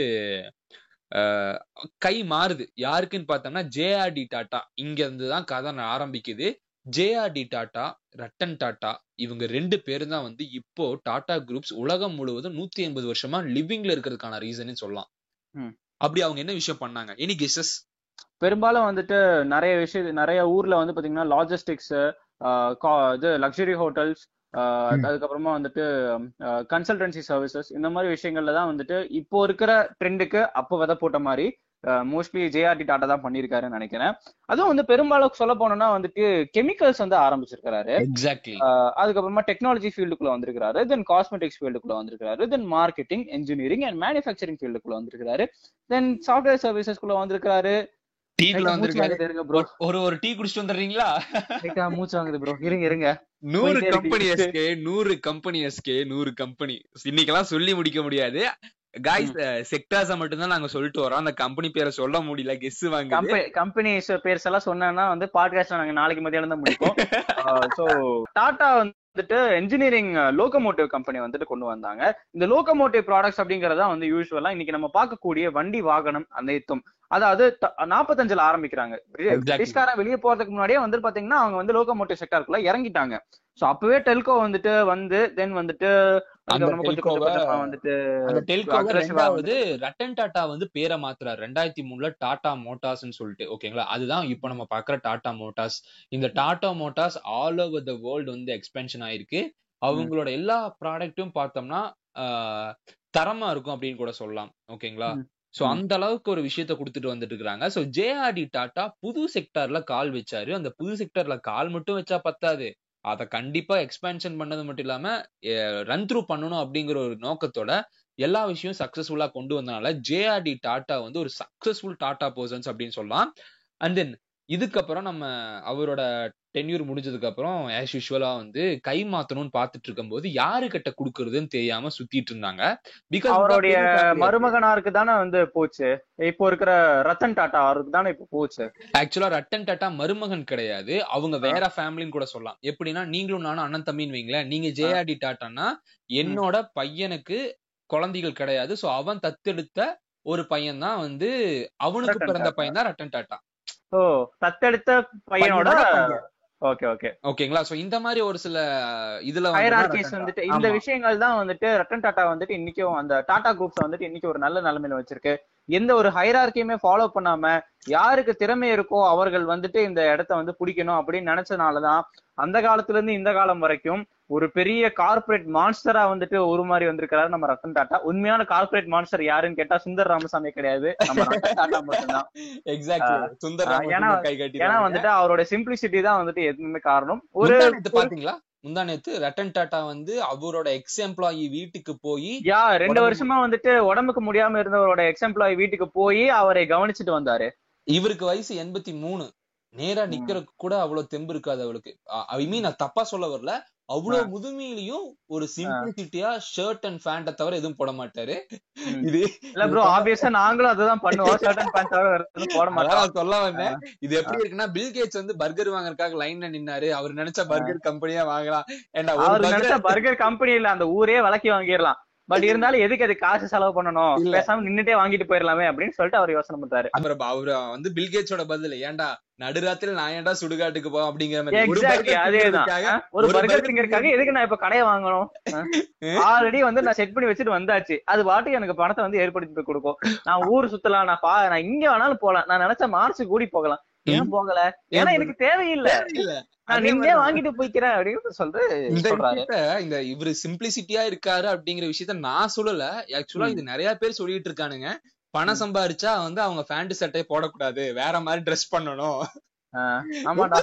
கை மாறுது யாருக்குன்னு பார்த்தோம்னா ஜேஆர்டி டாட்டா இங்க இருந்து தான் கதை ஆரம்பிக்குது ஜேஆர்டி டாட்டா ரட்டன் டாட்டா இவங்க ரெண்டு பேரும் தான் வந்து இப்போ டாடா குரூப்ஸ் உலகம் முழுவதும் நூத்தி ஐம்பது வருஷமா லிவிங்ல இருக்கிறதுக்கான ரீசன் சொல்லலாம். அப்படி அவங்க என்ன விஷயம் பண்ணாங்க? எனி கெஸஸ் பெரும்பாலும் வந்துட்டு நிறைய விஷயம் நிறைய ஊர்ல வந்து பாத்தீங்கன்னா லாஜிஸ்டிக்ஸ் இது லக்ஸுரி ஹோட்டல்ஸ். அதுக்கப்புறமா வந்துட்டு கன்சல்டன்சி சர்வீசஸ் இந்த மாதிரி விஷயங்கள்ல தான் வந்துட்டு இப்போ இருக்கிற ட்ரெண்டுக்கு அப்போ விதை போட்ட மாதிரி மோஸ்ட்லி ஜேஆர்டி டாட்டா தான் பண்ணியிருக்காருன்னு நினைக்கிறேன். அதுவும் வந்து பெரும்பாலும் சொல்ல போனோம்னா வந்துட்டு கெமிக்கல்ஸ் வந்து ஆரம்பிச்சிருக்காரு எக்ஸாக்ட்லி அதுக்கப்புறமா டெக்னாலஜி ஃபீல்டுக்குள்ள வந்திருக்காரு தென் காஸ்மெட்டிக்ஸ் ஃபீல்டுக்குள்ள வந்திருக்காரு then marketing engineering and manufacturing ஃபீல்டுக்குள்ள வந்திருக்காரு தென் சாஃப்ட்வேர் சர்வீசஸ்க்குள்ள வந்திருக்காரு டீக்குள்ள வந்திருக்காரு ப்ரோ ஒரு ஒரு டீ குடிச்சிட்டு வந்துடுறீங்களா? மூச்சு வாங்குது ப்ரோ இருங்க இருங்க. நூறு. கம்பெனி எஸ்கே நூறு கம்பெனி எஸ்கே நூறு கம்பெனி இன்னைக்கெல்லாம் சொல்லி முடிக்க முடியாது. காய்ஸ் செக்டார்ஸ மட்டும் தான் நாங்க சொல்லிட்டு வரோம். அந்த கம்பெனி பேரை சொல்ல முடியல கெஸ் வாங்குது. கம்பெனி பேர்ஸ் எல்லாம் சொன்னேன்னா வந்து பாட்காஸ்ட் நாங்க நாளைக்கு மதியானம் தான் முடிப்போம். சோ டாடா வந்துட்டு இன்ஜினியரிங் லோகோமோட்டிவ் கம்பெனி வந்துட்டு கொண்டு வந்தாங்க. இந்த லோகோமோட்டிவ் ப்ராடக்ட்ஸ் அப்படிங்கறதா வந்து யூஸ்வலா இன்னைக்கு நம்ம பார்க்கக்கூடிய வண்டி வாகனம் அனைத்தும். அதாவது நாற்பத்தஞ்சுல ஆரம்பிக்கிறாங்க. பிரிட்டிஷ்காரன் வெளியே போறதுக்கு முன்னாடியே வந்து பாத்தீங்கன்னா அவங்க வந்து லோகோமோட்டிவ் செக்டாருக்குள்ள இறங்கிட்டாங்க. சோ அப்பவே டெல்கோ வந்துட்டு வந்து தென் வந்துட்டு அதுக்கப்புறமா கொஞ்சம் கொஞ்சம் telco-வ- கொஞ்சமா வந்துட்டு அந்த டெல்கோ aggressive-ஆ ரெண்டாவது ரட்டன் டாடா வந்து பேரை மாத்துறாரு. ரெண்டாயிரத்தி மூணுல டாடா மோட்டார்ஸ்னு சொல்லிட்டு ஓகேங்களா அதுதான் இப்போ நம்ம பாக்குற டாடா மோட்டார்ஸ் இந்த Tata motors all over the world வந்து எக்ஸ்பென்ஷன் ஆயிருக்கு. அவங்களோட எல்லா ப்ராடக்ட்டும் பார்த்தோம்னா தரமா இருக்கும் அப்படின்னு கூட சொல்லலாம் ஓகேங்களா. சோ. அந்த அளவுக்கு ஒரு விஷயத்த கொடுத்துட்டு வந்துட்டு இருக்காங்க. சோ ஜேஆர்டி டாடா புது செக்டார்ல கால் வச்சாரு. அந்த புது செக்டார்ல கால் மட்டும் வச்சா பத்தாது. அத கண்டிப்பா எக்ஸ்பேன்ஷன் பண்ணது மட்டும் இல்லாம ரன் த்ரூ பண்ணணும் அப்படிங்கிற ஒரு நோக்கத்தோட எல்லா விஷயம் சக்சஸ்ஃபுல்லா கொண்டு வந்தனால ஜேஆர்டி டாட்டா வந்து ஒரு சக்சஸ்ஃபுல் டாட்டா பர்சன்ஸ் அப்படின்னு சொல்லலாம். அண்ட் தென் இதுக்கப்புறம் நம்ம அவரோட டென்யூர் முடிஞ்சதுக்கு அப்புறம் ஆஸ் யூஸ்வலா வந்து கை மாத்தணும்னு பாத்துட்டு இருக்கும்போது யாரு கிட்ட குடுக்கறதுன்னு தெரியாம சுத்திட்டு இருந்தாங்க பிகாஸ் அவருடைய மருமகனாருக்கு தானே வந்து போச்சு. இப்போ இருக்கிற ரத்தன் டாட்டா அவருக்கு தானே இப்போ போச்சு. ஆக்சுவலா ரட்டன் டாட்டா மருமகன் கிடையாது. அவங்க வேற ஃபேமிலின்னு கூட சொல்லலாம். எப்படின்னா நீங்களும் நானும் அண்ணன் தம்பின்னு வைங்களேன். நீங்க ஜேஆர்டி டாட்டான்னா என்னோட பையனுக்கு குழந்தைகள் கிடையாது. சோ அவன் தத்தெடுத்த ஒரு பையன் தான் வந்து அவனுக்கு பிறந்த. பையன் தான் ரட்டன் டாட்டா. ஓ தத்தெடுத்த பையனோட பையனோட பையன். ஓகே ஓகே ஓகேங்களா சோ இந்த மாதிரி ஒரு சில இதுல ஹைரார்கிஸ் வந்துட்டு. இந்த. விஷயங்கள் தான் வந்துட்டு ரட்டன் டாட்டா வந்துட்டு இன்னைக்கும் அந்த டாடா குரூப்ஸ் வந்துட்டு இன்னைக்கு ஒரு நல்ல நிலைமையில வச்சிருக்கு எந்த ஒரு ஹைரார்க்கியுமே ஃபாலோ பண்ணாம யாருக்கு திறமை இருக்கோ அவர்கள் வந்துட்டு இந்த இடத்த வந்து பிடிக்கணும் அப்படின்னு நினைச்சனாலதான் அந்த காலத்துல இருந்து இந்த காலம் வரைக்கும் ஒரு பெரிய கார்ப்பரேட் மான்ஸ்டரா வந்துட்டு ஒரு மாதிரி வந்திருக்கிறாரு நம்ம ரத்தன் டாட்டா. உண்மையான கார்ப்பரேட் மான்ஸ்டர் யாருன்னு கேட்டா சுந்தர் ராமசாமி கிடையாது. நம்ம ரத்தன் டாட்டா மட்டும்தான். எக்ஸாக்ட்லி சுந்தர் ஏன்னா- வந்துட்டு அவரோட சிம்பிளிசிட்டி தான் வந்துட்டு எதுவுமே காரணம். ஒரு பாத்தீங்களா? முந்தானத்து ரட்டன் டாட்டா வந்து அவரோட எக்ஸ் எம்ப்ளாயி வீட்டுக்கு போய் யா ரெண்டு வருஷமா வந்துட்டு உடம்புக்கு முடியாம இருந்தவரோட எக்ஸ் எம்ப்ளாயி வீட்டுக்கு போய் அவரை கவனிச்சுட்டு வந்தாரு. இவருக்கு வயசு எண்பத்தி மூணு. நேரா நிக்கிறதுக்கு கூட அவ்வளவு தெம்பு இருக்காது அவளுக்கு. ஐ மீன் நான் தப்பா சொல்ல வரல. அவ்வளவு முதுமையிலையும் ஒரு சிம்பிளிசிட்டியா ஷர்ட் அண்ட் பேண்ட தவிர எதுவும் போட மாட்டாரு. இது இல்ல ப்ரோ ஆப்வியஸா நாங்களும் அதுதான் பண்ணுவோம். சர்டன் பேண்ட் தவிர போட மாட்டோம். சொல்ல வந்தேன். இது எப்படி இருக்குன்னா பில் கேட்ஸ் வந்து பர்கர் வாங்குறதுக்காக லைன்ல நின்னாரு. அவர் நினைச்ச பர்கர் கம்பெனியா வாங்கலாம். ஏன்டா அவர் நினைச்சா பர்கர் கம்பெனில அந்த ஊரே விலக்கி வாங்கிடலாம். பட் இருந்தாலும் எதுக்கு அது காசு செலவு பண்ணணும். பேசாம நின்னுட்டே வாங்கிட்டு போயிடலாமே அப்படின்னு சொல்லிட்டு அவர் யோசனை பண்றாரு. அப்புறம் அவரு வந்து பில் கேட்ஸோட பதில் ஏன்டா நடுராத்திரி நான் ஏன்டா சுடுகாட்டுக்கு போவோம் அப்படிங்கிற மாதிரி. அதேதான். ஒரு பர்கர் திங்கறதுக்காக எதுக்கு நான் இப்ப கடையை வாங்கணும்? ஆல்ரெடி வந்து நான் செட் பண்ணி வச்சுட்டு வந்தாச்சு. அது பாட்டுக்கு எனக்கு பணத்தை வந்து ஏற்படுத்தி போய் கொடுக்கும். நான் ஊர் சுத்தலாம் நான் பா நான் இங்க வேணாலும் போலாம் நான் நினைச்ச மார்ச் கூடி போகலாம். ஏன் போகல? ஏன்னா எனக்கு தேவையில்லை. இல்ல நான் அதே நின்னே வாங்கிட்டு போய்க்கிறேன் அப்படின்னு சொல்லிட்டு இந்த இவரு சிம்பிளிசிட்டியா இருக்காரு அப்படிங்கிற விஷயத்த நான் சொல்லல. ஆக்சுவலா. இது நிறைய பேர் சொல்லிட்டு இருக்கானுங்க. பணம் சம்பாரிச்சா வந்து அவங்க பேண்ட் சட்டையை போடக்கூடாது. வேற மாதிரி ட்ரெஸ் பண்ணணும். ஆமாடா.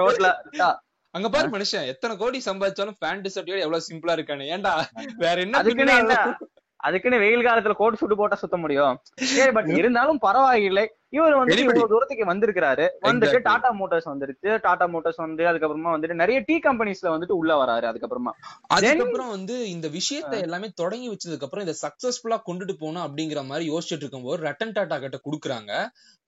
ரோட்ல. அங்க பாரு மனுஷன். எத்தனை கோடி சம்பாதிச்சாலும் பேண்ட் சட்டையோட எவ்வளவு சிம்பிளா இருக்கானு. ஏன்டா? வேற என்ன? அதுக்குன்னு வெயில் காலத்துல கோட் சுட்டு போட்டா சுத்த முடியும். சரி பட் இருந்தாலும் பரவாயில்லை. இவர் வந்து. இவ்வளவு தூரத்துக்கு வந்திருக்கிறாரு. வந்துட்டு. டாடா மோட்டார்ஸ் வந்துருச்சு. டாடா மோட்டார்ஸ் வந்து அதுக்கப்புறமா வந்துட்டு நிறைய டீ கம்பெனிஸ்ல வந்துட்டு உள்ள வராரு அதுக்கப்புறமா. அதுக்கப்புறம் வந்து இந்த விஷயத்த எல்லாமே தொடங்கி வச்சதுக்கு அப்புறம் இதை சக்சஸ்ஃபுல்லா கொண்டுட்டு போகணும் அப்படிங்கிற மாதிரி யோசிச்சுட்டு இருக்கும்போது ரட்டன் டாடா கிட்ட குடுக்குறாங்க.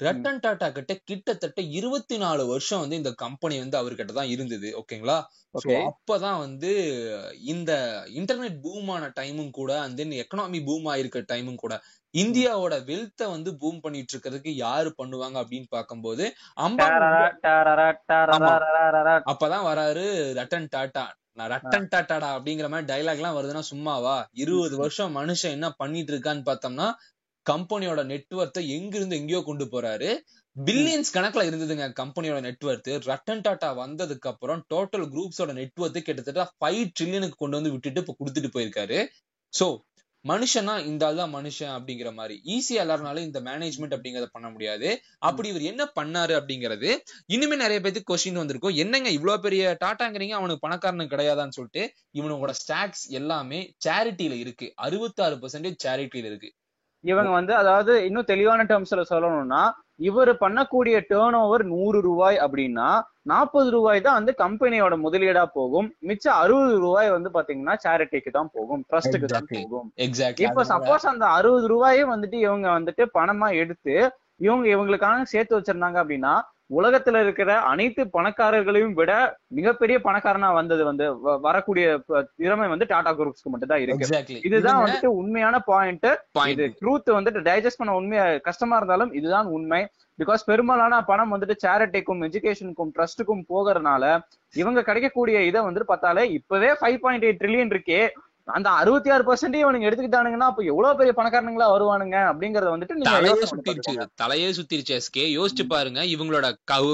ரட்டன் டாடா கிட்ட கிட்டத்தட்ட இருபத்தி நாலு வருஷம் வந்து இந்த கம்பெனி வந்து அவர்கிட்ட தான் இருந்தது. ஓகேங்களா அப்பதான் வந்து இந்த இன்டர்நெட் பூம் ஆன டைமும் கூட தென் எக்கனாமி பூம் ஆயிருக்க டைமும் கூட இந்தியாவோட வெல்த்த வந்து பூம் பண்ணிட்டு இருக்கிறதுக்கு யாரு பண்ணுவாங்க அப்படின்னு வந்து அப்பதான் வராரு ரட்டன் டாட்டா. நான் ரட்டன் டாட்டாடா அப்படிங்கிற மாதிரி டைலாக் எல்லாம் வருதுன்னா சும்மாவா? இருபது வருஷம் மனுஷன் என்ன பண்ணிட்டு இருக்கான்னு பார்த்தோம்னா கம்பெனியோட நெட்ஒர்த்தை எங்கிருந்து எங்கேயோ கொண்டு போறாரு. பில்லியன்ஸ் கணக்குல இருந்ததுங்க கம்பெனியோட நெட்ஒர்த் ரட்டன் டாட்டா வந்ததுக்கு அப்புறம் டோட்டல் குரூப்ஸோட நெட்ஒர்த் கிட்டத்தட்ட ஃபைவ் ட்ரில்லியனுக்கு கொண்டு வந்து விட்டுட்டு இப்ப கொடுத்துட்டு போயிருக்காரு. சோ மனுஷனா இந்த ஆள் தான் மனுஷன் அப்படிங்கிற மாதிரி. ஈஸியா எல்லாருனாலும் இந்த மேனேஜ்மெண்ட் அப்படிங்கறத பண்ண முடியாது. அப்படி இவர் என்ன பண்ணாரு அப்படிங்கிறது இனிமே நிறைய பேருக்கு கொஸ்டின் வந்திருக்கும். என்னங்க இவ்வளவு பெரிய டாட்டாங்கிறீங்க? அவனுக்கு பணக்காரனு கிடையாதான்னு சொல்லிட்டு இவனோட ஸ்டாக்ஸ் எல்லாமே சேரிட்டியில இருக்கு. அறுபத்தாறு பர்சன்டேஜ் சேரிட்டியில இருக்கு. இவங்க வந்து அதாவது இன்னும் தெளிவான டேர்ம்ஸ்ல சொல்லணும்னா இவர் பண்ணக்கூடிய டேர்ன் ஓவர் நூறு ரூபாய் அப்படின்னா நாற்பது ரூபாய் தான் வந்து கம்பெனியோட முதலீடா போகும். மிச்சம் அறுபது ரூபாய் வந்து பாத்தீங்கன்னா சேரிட்டிக்கு தான் போகும். ட்ரஸ்ட்டுக்கு தான். போகும். இப்ப சப்போஸ் அந்த அறுபது ரூபாயே வந்துட்டு இவங்க வந்துட்டு பணமா எடுத்து இவங்க இவங்களுக்காக சேர்த்து வச்சிருந்தாங்க அப்படின்னா உலகத்துல இருக்கிற அனைத்து பணக்காரர்களையும் விட மிகப்பெரிய பணக்காரனா வந்தது வந்து வரக்கூடிய திறமை வந்து டாடா குரூப்ஸ்க்கு மட்டும் தான் இருக்கு இதுதான் வந்துட்டு உண்மையான பாயிண்ட் இது ட்ரூத் வந்துட்டு டைஜஸ்ட் பண்ண உண்மையா கஷ்டமா இருந்தாலும் இதுதான் உண்மை. பிகாஸ் பெரும்பாலான பணம் வந்துட்டு சேரிட்டிக்கும் எஜுகேஷனுக்கும் ட்ரஸ்ட்டுக்கும் போகிறதுனால இவங்க கிடைக்கக்கூடிய இதை வந்துட்டு பார்த்தாலே இப்பவே ஃபைவ் பாயிண்ட் எயிட் ட்ரில்லியன் இருக்கே. அந்த அறுபத்தி ஆறு பர்சன்ட் இவனுங்க எடுத்துக்கிட்டானுங்கன்னா அப்ப எவ்வளவு பெரிய பணக்காரனுங்களா வருவானுங்க அப்படிங்கறத வந்துட்டு நீங்க சுத்திருச்சு. தலையே சுத்திருச்சு எஸ்கே யோசிச்சு பாருங்க இவங்களோட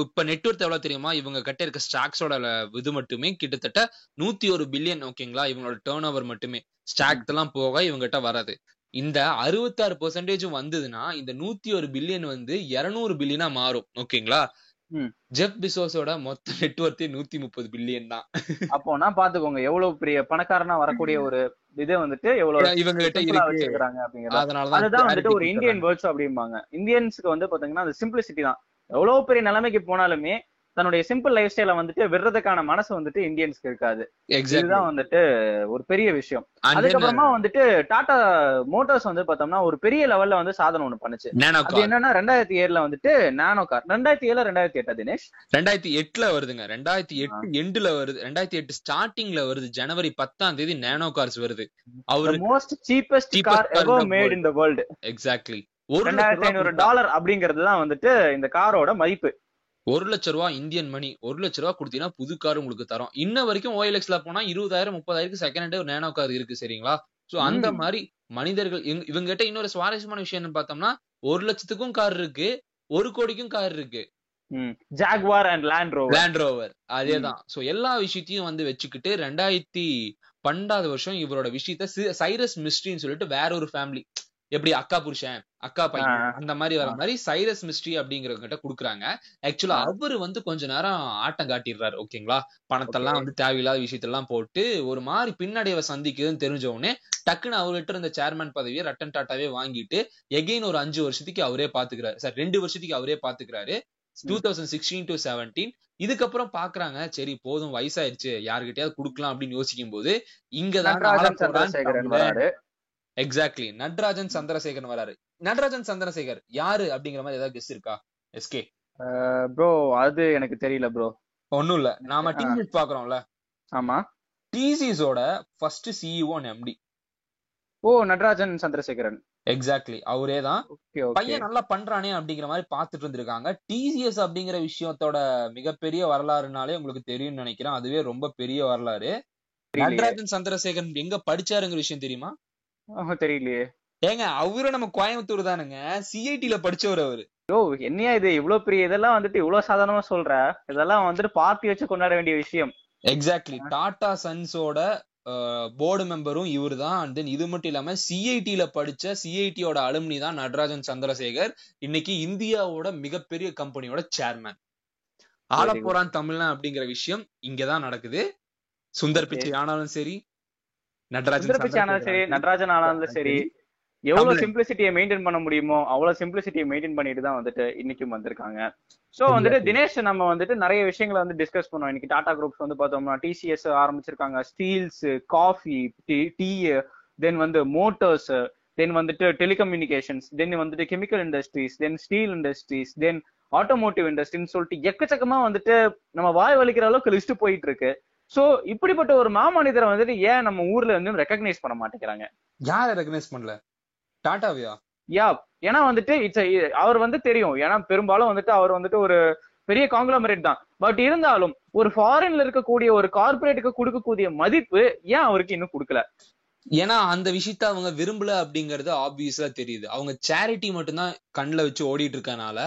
இப்ப நெட்ஒர்க் எவ்வளவு தெரியுமா? இவங்க கிட்ட இருக்க ஸ்டாக்ஸோட இது மட்டுமே கிட்டத்தட்ட நூத்தி ஒரு பில்லியன் ஓகேங்களா இவங்களோட டேர்ன் ஓவர் மட்டுமே ஸ்டாக் எல்லாம் போக இவங்ககிட்ட வராது. இந்த அறுபத்தாறு பெர்சன்டேஜும் வந்ததுன்னா இந்த நூத்தி ஒரு பில்லியன் வந்து இருநூறு பில்லியனா மாறும் ஓகேங்களா. ஜெஃப் பிசோஸோட மொத்த நெட்ஒர்த்தே நூத்தி முப்பது பில்லியன் தான். அப்போனா பாத்துக்கோங்க எவ்வளவு பெரிய பணக்காரனா வரக்கூடிய ஒரு இதை வந்துட்டு எவ்வளவு இவங்க கிட்ட வச்சிருக்காங்க அப்படிங்கறது. அதுதான் வந்துட்டு ஒரு இந்தியன் வேர்ட்ஸ் அப்படிம்பாங்க. இந்தியன்ஸ்க்கு வந்து பாத்தீங்கன்னா அந்த சிம்பிளிசிட்டி தான். எவ்வளவு பெரிய நிலைமைக்கு போனாலுமே தன்னுடைய சிம்பிள் லைஃப் ஸ்டைல வந்துட்டு விடுறதுக்கான மனசு வந்துட்டு இந்தியன்ஸ்க்கு இருக்காது. இதுதான் வந்துட்டு ஒரு பெரிய விஷயம். அதுக்கப்புறமா வந்துட்டு டாடா மோட்டார்ஸ் வந்து பார்த்தோம்னா ஒரு பெரிய லெவல்ல வந்து சாதனை ஒண்ணு பண்ணுச்சு. அது என்னன்னா ரெண்டாயிரத்தி ஏழுல வந்துட்டு நானோ கார் ரெண்டாயிரத்தி ஏழு ரெண்டாயிரத்தி எட்டா தினேஷ்? ரெண்டாயிரத்தி எட்டுல வருதுங்க. ரெண்டாயிரத்தி எட்டு எண்டுல வருது. ரெண்டாயிரத்தி எட்டு ஸ்டார்டிங்ல வருது. ஜனவரி பத்தாம் தேதி நேனோ கார்ஸ் வருது. அவரு most cheapest car ever the made world. In the world exactly ஒரு ரெண்டாயிரத்தி ஐநூறு டாலர் அப்படிங்கிறது தான் வந்துட்டு இந்த காரோட மதிப்பு. ஒரு லட்ச ரூபா இந்தியன் மணி ஒரு லட்ச ரூபா கொடுத்தீங்கன்னா புது கார் உங்களுக்கு தரோம். இன்ன வரைக்கும் ஓஎல்எக்ஸ்ல போனா இருபதாயிரம் முப்பதாயிரம் செகண்ட் ஹேண்ட் ஒரு நேனோ கார் இருக்கு சரிங்களா? சோ அந்த. மாதிரி மனிதர்கள் இவங்க- கிட்ட இன்னொரு சுவாரஸ்யமான விஷயம் என்ன பார்த்தோம்னா ஒரு லட்சத்துக்கும் கார் இருக்கு ஒரு கோடிக்கும் கார் இருக்கு. Jaguar and Land Rover Land Rover அதேதான் சோ எல்லா விஷயத்தையும் வந்து வச்சுக்கிட்டு ரெண்டாயிரத்தி பன்னெண்டாவது வருஷம் இவரோட விஷயத்த சைரஸ் மிஸ்ட்ரின்னு சொல்லிட்டு வேற ஒரு ஃபேமிலி எப்படி அக்கா புருஷன் அக்கா பையன். அந்த மாதிரி வர. மாதிரி சைரஸ் மிஸ்ட்ரி அப்படிங்கிறவங்க கிட்ட குடுக்குறாங்க ஆக்சுவலா. அவரு வந்து கொஞ்ச நேரம் ஆட்டம் காட்டிடுறாரு ஓகேங்களா? பணத்தெல்லாம் வந்து தேவையில்லாத விஷயத்தெல்லாம் போட்டு ஒரு மாதிரி பின்னடைவை சந்திக்குதுன்னு தெரிஞ்ச உடனே டக்குன்னு அவர்கிட்ட இருந்த சேர்மன் பதவியை ரட்டன் டாட்டாவே வாங்கிட்டு எகெயின் ஒரு அஞ்சு வருஷத்துக்கு அவரே பாத்துக்கிறாரு. சார் ரெண்டு வருஷத்துக்கு அவரே பாத்துக்கிறாரு. Two thousand sixteen to seventeen இதுக்கப்புறம் பாக்குறாங்க. சரி போதும் வயசாயிருச்சு யாருகிட்டயாவது குடுக்கலாம் அப்படின்னு யோசிக்கும் போது இங்கதான் எக்ஸாக்ட்லி நட்ராஜன் சந்திரசேகரன் வராரு. நட்ராஜன் சந்திரசேகர் யாரு அப்படிங்கிற மாதிரி ஏதாவது கெஸ் இருக்கா? எஸ்கே ப்ரோ அது எனக்கு தெரியல ப்ரோ ஒண்ணும் இல்ல. நாம ஆ. டிசிஎஸ் பாக்குறோம்ல ஆமா. டிசிஎஸோட ஃபர்ஸ்ட் சிஇஓ எம்டி ஓ நடராஜன் சந்திரசேகரன். எக்ஸாக்ட்லி அவரே தான். பையன் நல்லா பண்றானே அப்படிங்கிற மாதிரி பாத்துட்டு இருந்திருக்காங்க. டிசிஎஸ் அப்படிங்கிற விஷயத்தோட மிகப்பெரிய வரலாறுனாலே உங்களுக்கு தெரியும்னு நினைக்கிறேன். அதுவே ரொம்ப பெரிய வரலாறு. நடராஜன் சந்திரசேகரன் எங்க படிச்சாருங்கிற விஷயம் தெரியுமா? தெரியலையே. ஏங்க அவரும் நம்ம கோயம்புத்தூர் தானுங்க. சிஐடில படிச்சவர் அவரு. ஓ என்னையா இது? இவ்வளவு பெரிய இதெல்லாம் வந்துட்டு இவ்வளவு சாதாரணமா சொல்ற? இதெல்லாம் வந்துட்டு பார்ட்டி வச்சு கொண்டாட வேண்டிய விஷயம். எக்ஸாக்ட்லி டாடா சன்ஸோட போர்டு மெம்பரும் இவர் தான் அண்ட் தென் இது மட்டும் இல்லாம சிஐடில படிச்ச சிஐடியோட அலுமினி தான் நடராஜன் சந்திரசேகர். இன்னைக்கு இந்தியாவோட மிகப்பெரிய கம்பெனியோட சேர்மேன் ஆலப்போரான் தமிழ்னா அப்படிங்கிற விஷயம் இங்கதான் நடக்குது. சுந்தர் பிச்சை ஆனாலும் சரி நடராஜன் ஆனாலும் சரி நடராஜன் ஆனாலும் சரி. எவ்வளவு. சிம்பிளிசிட்டியை மெயின்டைன் பண்ண முடியுமோ அவ்வளவு சிம்பிளிசிட்டியை மெயின்டைன் பண்ணிட்டு தான் வந்துட்டு இன்னைக்கும் வந்திருக்காங்க. சோ வந்துட்டு தினேஷ் நம்ம வந்துட்டு நிறைய விஷயங்களை வந்து டிஸ்கஸ் பண்ணோம் இன்னைக்கு டாடா குரூப்ஸ் வந்து பார்த்தோம்னா டிசிஎஸ் ஆரம்பிச்சிருக்காங்க. ஸ்டீல்ஸ் காஃபி டீ தென் வந்து மோட்டார்ஸ் தென் வந்துட்டு டெலிகம்யூனிகேஷன்ஸ் தென் வந்துட்டு chemical industries then steel industries then automotive இண்டஸ்ட்ரின்னு சொல்லிட்டு எக்கச்சக்கமா வந்துட்டு நம்ம வாய் வலிக்கிற அளவுக்கு லிஸ்ட் போயிட்டு இருக்கு. சோ இப்படிப்பட்ட ஒரு மாமனிதரை வந்துட்டு ஏன் நம்ம ஊர்ல வந்து ரெக்கக்னைஸ் பண்ண மாட்டேங்கிறாங்க? யார ரெகனைஸ் பண்ணல? டாட்டாவியா? யா ஏன்னா வந்துட்டு இட்ஸ் அவர் வந்து தெரியும். ஏன்னா பெரும்பாலும் வந்துட்டு அவர் வந்துட்டு ஒரு பெரிய காங்கிளமரேட் தான். பட் இருந்தாலும் ஒரு ஃபாரின்ல இருக்கக்கூடிய ஒரு கார்பரேட்டுக்கு கொடுக்கக்கூடிய மதிப்பு ஏன் அவருக்கு இன்னும் கொடுக்கல? ஏன்னா அந்த விஷயத்த அவங்க விரும்பல அப்படிங்கறது ஆப்வியஸா தெரியுது. அவங்க சேரிட்டி மட்டும்தான் கண்ணுல வச்சு ஓடிட்டு இருக்கனால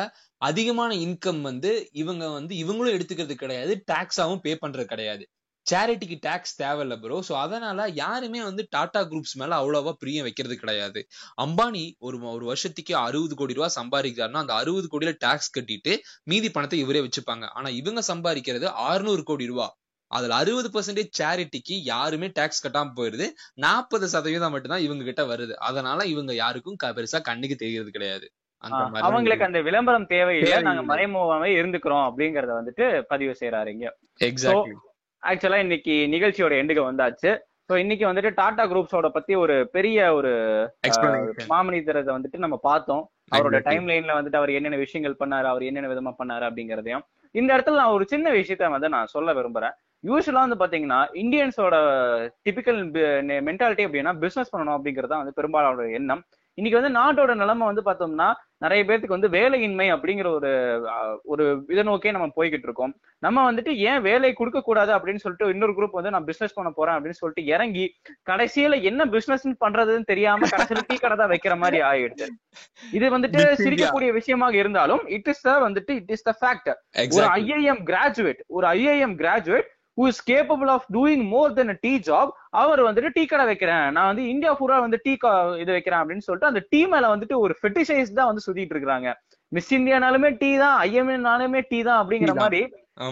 அதிகமான இன்கம் வந்து இவங்க வந்து இவங்களும் எடுத்துக்கிறது கிடையாது டாக்ஸாவும் பே பண்றது கிடையாது. சேரிட்டிக்கு டேக்ஸ் தேவையில்ல ப்ரோ ஸோ அதனால யாருமே வந்து டாடா குரூப்ஸ் மேல அவ்வளவா பிரியம் வைக்கிறது கிடையாது. அம்பானி ஒரு ஒரு வருஷத்துக்கு அறுபது கோடி ரூபாய் சம்பாதிக்கிறாருன்னா அந்த அறுபது கோடியில டேக்ஸ் கட்டிட்டு மீதி பணத்தை இவரே வச்சுப்பாங்க. ஆனா இவங்க சம்பாதிக்கிறது அறுநூறு கோடி ரூபாய் அதுல அறுபது பர்சன்டேஜ் சேரிட்டிக்கு யாருமே டேக்ஸ் கட்டாம போயிருது. நாற்பது சதவீதம் மட்டும்தான் இவங்க கிட்ட வருது. அதனால இவங்க யாருக்கும் பெருசா கண்ணுக்கு தெரியறது கிடையாது. அவங்களுக்கு அந்த விளம்பரம் தேவையில்லை. தேவையில்லை. நாங்க மறைமுகமாவே இருந்துக்கிறோம் அப்படிங்கறத வந்துட்டு பதிவு செய்யறாரு இங்க. எக்ஸாக்ட்லி ஆக்சுவலா இன்னைக்கு நிகழ்ச்சியோட எண்டுக்கு வந்தாச்சு. சோ இன்னைக்கு வந்துட்டு டாடா குரூப்ஸோட பத்தி ஒரு பெரிய ஒரு மாமனிதரத்தை வந்துட்டு நம்ம பார்த்தோம். அவரோட. டைம் லைன்ல வந்துட்டு அவர் என்னென்ன விஷயங்கள் பண்ணாரு அவர் என்னென்ன விதமா பண்ணாரு அப்படிங்கறதையும். இந்த இடத்துல நான் ஒரு சின்ன விஷயத்த வந்து நான் சொல்ல விரும்புறேன். யூஸ்வலா வந்து பாத்தீங்கன்னா இந்தியன்ஸோட டிபிக்கல் மென்டாலிட்டி அப்படின்னா பிசினஸ் பண்ணணும் அப்படிங்கறது வந்து பெரும்பாலான எண்ணம். இன்னைக்கு வந்து நாட்டோட நிலைமை வந்து பார்த்தோம்னா நிறைய பேருக்கு வந்து வேலையின்மை அப்படிங்கிற ஒரு ஒரு இதை நோக்கியே நம்ம போய்கிட்டு இருக்கோம். நம்ம வந்துட்டு ஏன் வேலை கொடுக்க கூடாது அப்படின்னு சொல்லிட்டு இன்னொரு குரூப் வந்து நான் பிசினஸ் பண்ண போறேன் அப்படின்னு சொல்லிட்டு இறங்கி கடைசியில என்ன பிசினஸ் பண்றதுன்னு தெரியாம கடைசியில டீ கடை தான் வைக்கிற மாதிரி ஆயிடுது. இது வந்துட்டு. சிரிக்கக்கூடிய விஷயமாக இருந்தாலும் இட் இஸ் த வந்துட்டு இட் இஸ் த ஃபேக்ட் ஒரு ஐஐஎம் கிராஜுவேட் ஒரு IIM graduate who is capable of doing more than tea job அவர் வந்துட்டு டீ கடை வைக்கிறேன். நான் வந்து இந்தியா பூரா வந்து டீ இது வைக்கிறேன் அப்படின்னு சொல்லிட்டு அந்த டீ மேல வந்துட்டு ஒரு ஃபெட்டிசைஸ் தான் வந்து சுத்திட்டு இருக்காங்க. மிஸ் இந்தியானாலுமே டீ தான் ஐஎம்ஏனாலுமே டீ தான் அப்படிங்கிற. மாதிரி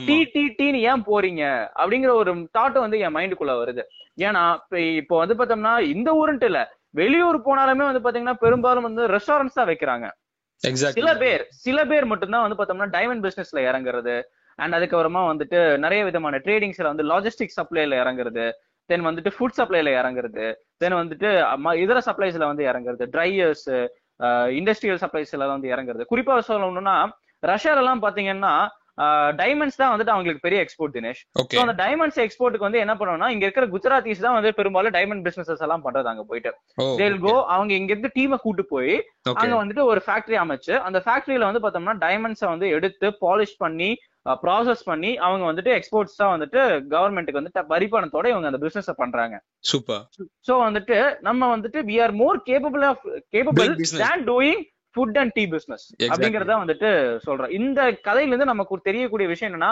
டீ டீ டீன்னு ஏன் போறீங்க? அப்படிங்கிற ஒரு தாட் வந்து என் மைண்டுக்குள்ள வருது. ஏன்னா இப்ப வந்து பார்த்தோம்னா இந்த ஊருன்ட்டு இல்ல வெளியூர் போனாலுமே வந்து பாத்தீங்கன்னா பெரும்பாலும் வந்து ரெஸ்டாரண்ட்ஸ் தான் வைக்கிறாங்க. சில பேர் சில பேர் மட்டும்தான் வந்து பார்த்தோம்னா டைமண்ட் பிசினஸ்ல இறங்குறது அண்ட் அதுக்கப்புறமா வந்துட்டு நிறைய விதமான ட்ரேடிங்ஸ்ல வந்து லாஜிஸ்டிக் சப்ளைல இறங்குறது. தென் வந்துட்டு ஃபுட் சப்ளைல இறங்குறது. தென் வந்துட்டு இதர சப்ளைஸ்ல வந்து இறங்குறது. ட்ரையர்ஸ் இண்டஸ்ட்ரியல் சப்ளைஸ்ல வந்து இறங்குறது. குறிப்பா சொல்லணும்னா ரஷ்யால எல்லாம் பாத்தீங்கன்னா டைமண்ட்ஸ் தான் வந்துட்டு அவங்களுக்கு பெரிய எக்ஸ்போர்ட் தினேஷ். ஸோ அந்த டைமண்ட்ஸ் எக்ஸ்போர்ட்டுக்கு வந்து என்ன பண்ணுவோம்னா இங்க இருக்கிற குஜராத்திஸ் தான் வந்து பெரும்பாலும் டைமண்ட் பிசினஸ் எல்லாம் பண்றது அங்க போயிட்டு. தேல் கோ அவங்க இங்க இருந்து டீமை கூட்டு போய் அங்க வந்துட்டு ஒரு ஃபேக்டரி அமைச்சு அந்த ஃபேக்டரியில வந்து பார்த்தோம்னா டைமண்ட்ஸை வந்து எடுத்து பாலிஷ் பண்ணி ப்ராசஸ் பண்ணி அவங்க வந்துட்டு எக்ஸ்போர்ட்ஸ் தான் வந்துட்டு கவர்மெண்ட்டுக்கு வந்து வரி பணத்தோட இவங்க அந்த பிசினஸ் பண்றாங்க. சூப்பர் சோ வந்துட்டு நம்ம வந்துட்டு we are more capable of business. Than doing food and tea business அப்படிங்கறத வந்துட்டு சொல்றேன். இந்த கதையில இருந்து நமக்கு தெரியக்கூடிய விஷயம் என்னன்னா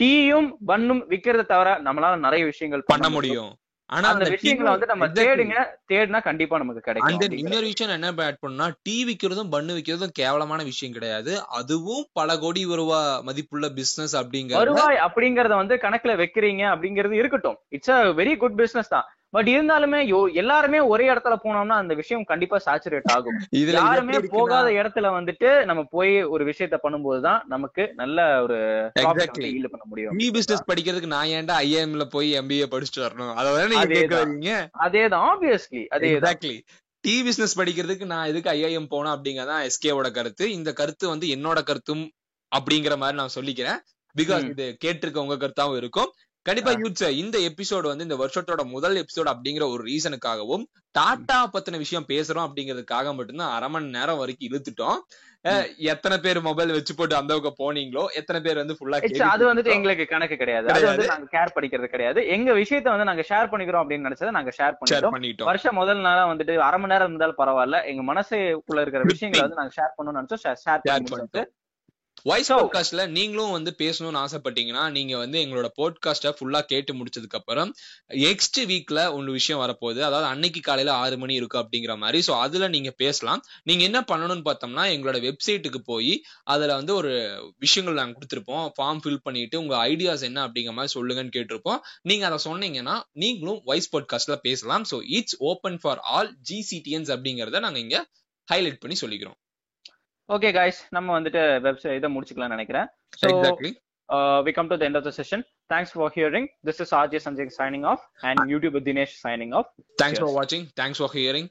டீயும் பன்னும் விக்கிறத தவிர நம்மளால நிறைய விஷயங்கள் பண்ண முடியும். ஆனா அந்த விஷயங்களை வந்து நம்ம தேடுங்க தேடினா கண்டிப்பா நமக்கு கிடைக்கும். இன்னொரு விஷயம் என்ன ஆட் பண்ணா டீ விக்கிறதும் பண்ணு விக்கிறதும் கேவலமான விஷயம் கிடையாது. அதுவும் பல கோடி ரூபா மதிப்புள்ள பிசினஸ் அப்படிங்கறது வருவாய் அப்படிங்கறத வந்து கணக்குல வைக்கிறீங்க அப்படிங்கிறது இருக்கட்டும். It's a very good business தான். பட் இருந்தாலுமே எல்லாருமே ஒரே இடத்துல போனோம்னா அந்த விஷயம் கண்டிப்பா சாச்சுரேட் ஆகும். யாருமே போகாத இடத்துல வந்துட்டு நம்ம போய் ஒரு விஷயத்த பண்ணும்போதுதான் நமக்கு நல்ல ஒரு பண்ண முடியும். டீ பிசினஸ் படிக்கிறதுக்கு நான் ஏன்டா ஐஏஎம்ல போய் எம்பிஏ படிச்சுட்டு வரணும்? அதான் நீங்க அதேதான். கேட்க வரீங்க அதேதான் ஆப்வியஸ்லி அதேதான். எக்ஸாக்ட்லி டீ பிசினஸ் படிக்கிறதுக்கு நான் எதுக்கு ஐஐஎம் போனேன் அப்படிங்கறதான் எஸ்கேவோட கருத்து. இந்த கருத்து வந்து என்னோட கருத்தும் அப்படிங்கிற மாதிரி நான் சொல்லிக்கிறேன். பிகாஸ். இது கேட்டிருக்க உங்க கருத்தாவும் இருக்கும். கண்டிப்பா. யூத்ஸ் இந்த எபிசோடு வந்து இந்த வருஷத்தோட முதல் எபிசோட் அப்படிங்கிற ஒரு ரீசனுக்காகவும் டாடா பத்தின விஷயம் பேசுறோம் அப்படிங்கிறதுக்காக மட்டும்தான் அரை மணி நேரம் வரைக்கும் இழுத்துட்டோம். எத்தனை பேர் மொபைல் வச்சு போட்டு அந்த பக்கம் போனீங்களோ எத்தனை பேர் வந்து ஃபுல்லா அது வந்துட்டு எங்களுக்கு கணக்கு கிடையாது. அது வந்து நாங்க கேர் பண்ணிக்கிறது கிடையாது. எங்க விஷயத்த வந்து நாங்க ஷேர் பண்ணிக்கிறோம் அப்படின்னு நினைச்சதை நாங்க ஷேர் ஷேர் பண்ணிட்டோம். வருஷம் முதல் நாளா வந்துட்டு அரை மணி நேரம் இருந்தாலும் பரவாயில்ல. எங்க மனசுக்குள்ள இருக்கிற விஷயங்களை வந்து நாங்க ஷேர் பண்ணணும்னு நினைச்சோம். ஷேர் ஷேர் பண்ணி பண்ணிட்டோம். வாய்ஸ் பாட்காஸ்ட்ல நீங்களும் வந்து பேசணும்னு ஆசைப்பட்டீங்கன்னா நீங்க வந்து எங்களோட பாட்காஸ்ட ஃபுல்லா கேட்டு முடிச்சதுக்கு அப்புறம் நெக்ஸ்ட் வீக்ல ஒன்று விஷயம் வரப்போகுது. அதாவது அன்னைக்கு காலையில ஆறு மணி இருக்கு அப்படிங்கிற மாதிரி. ஸோ அதுல நீங்க பேசலாம். நீங்க என்ன பண்ணணும்னு பார்த்தோம்னா எங்களோட வெப்சைட்டுக்கு போய் அதுல வந்து ஒரு விஷயங்கள் நாங்க கொடுத்துருப்போம். ஃபார்ம் ஃபில் பண்ணிட்டு உங்க ஐடியாஸ் என்ன அப்படிங்கிற மாதிரி சொல்லுங்கன்னு கேட்டிருப்போம். நீங்க அதை சொன்னீங்கன்னா நீங்களும் வாய்ஸ் பாட்காஸ்ட்ல பேசலாம். So it's open for all ஜிசிடிஎன்ஸ் அப்படிங்கறத நாங்க இங்க ஹைலைட் பண்ணி சொல்லிக்கிறோம். ஓகே guys நம்ம வந்துட்டு வெப்சைட் இதை முடிச்சுக்கலாம்னு நினைக்கிறேன் So, exactly uh, we come to the end of the session. Thanks for hearing. This is RJ Sanjay signing off and YouTube Dinesh signing off. Thanks for Cheers. watching. Thanks for hearing.